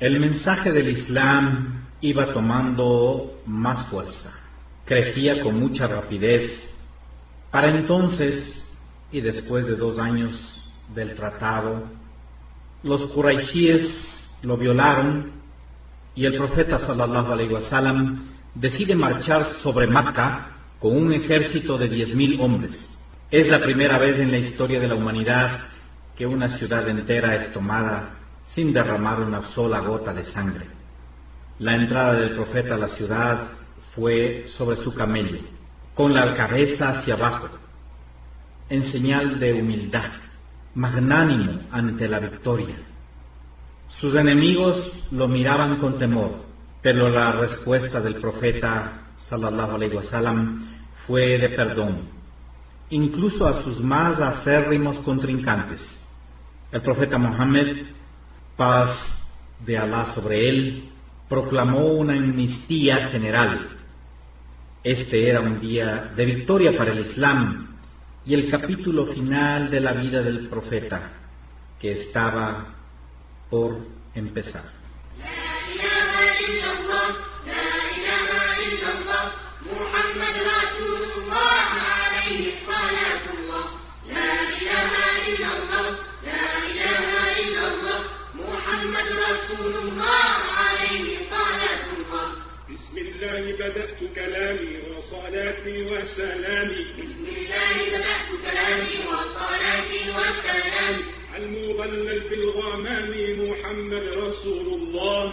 El mensaje del Islam iba tomando más fuerza, crecía con mucha rapidez. Para entonces, y después de dos años del tratado, los Quraishíes lo violaron y el profeta sallallahu alaihi wasallam decide marchar sobre Macca con un ejército de diez mil hombres. Es la primera vez en la historia de la humanidad que una ciudad entera es tomada sin derramar una sola gota de sangre. La entrada del profeta a la ciudad fue sobre su camello, con la cabeza hacia abajo, en señal de humildad, magnánimo ante la victoria. Sus enemigos lo miraban con temor, pero la respuesta del profeta sallallahu alaihi wasallam fue de perdón, incluso a sus más acérrimos contrincantes. El profeta Mohammed, paz de Alá sobre él, proclamó una amnistía general. Este era un día de victoria para el Islam y el capítulo final de la vida del profeta que estaba por empezar. الله بدأت كلامي وصلاتي وسلامي. بسم الله بدأت كلامي وصلاتي وسلامي. المظلل بالغمام محمد رسول الله.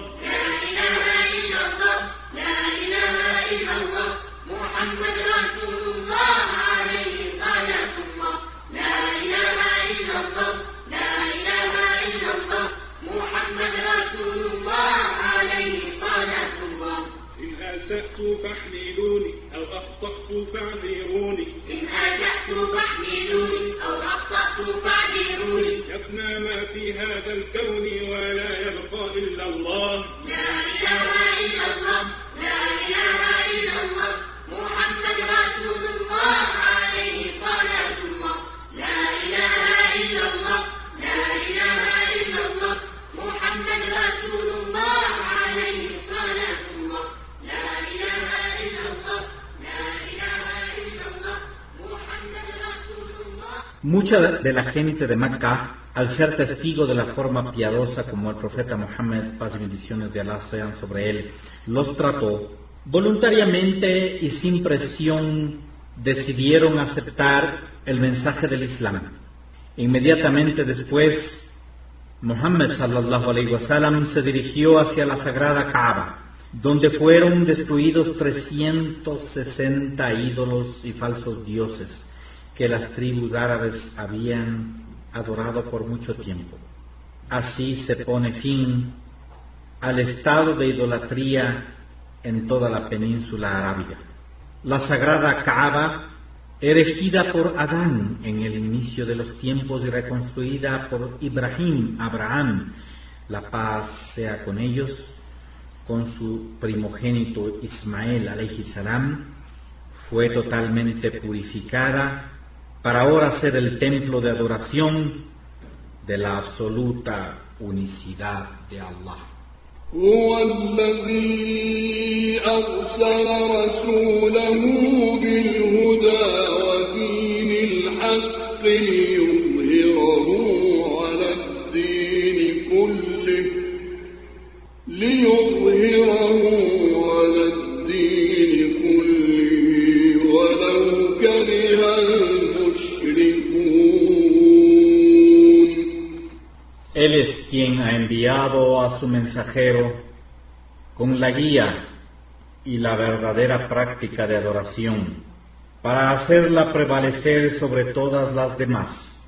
أسأت فاحملوني أو أخطأت فاعذروني. إن أسأت فاحملوني أو أخطأت فاعذروني. يفنى ما في هذا الكون Mucha de la gente de Macca, al ser testigo de la forma piadosa como el profeta Mohammed, paz y bendiciones de Alá sean sobre él, los trató, voluntariamente y sin presión decidieron aceptar el mensaje del Islam. Inmediatamente después, Muhammad sallallahu alaihi wasallam se dirigió hacia la sagrada Kaaba, donde fueron destruidos 360 ídolos y falsos dioses que las tribus árabes habían adorado por mucho tiempo. Así se pone fin al estado de idolatría en toda la península arábiga. La sagrada Kaaba, erigida por Adán en el inicio de los tiempos y reconstruida por Ibrahim, Abraham, la paz sea con ellos, con su primogénito Ismael salam, fue totalmente purificada para ahora ser el templo de adoración de la absoluta unicidad de Allah. هو الذي أرسل رسوله بالهدى ودين الحق ليظهره على الدين كله ليظهره على الدين كله ولو كره Él es quien ha enviado a su mensajero con la guía y la verdadera práctica de adoración para hacerla prevalecer sobre todas las demás,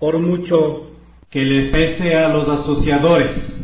por mucho que les pese a los asociadores.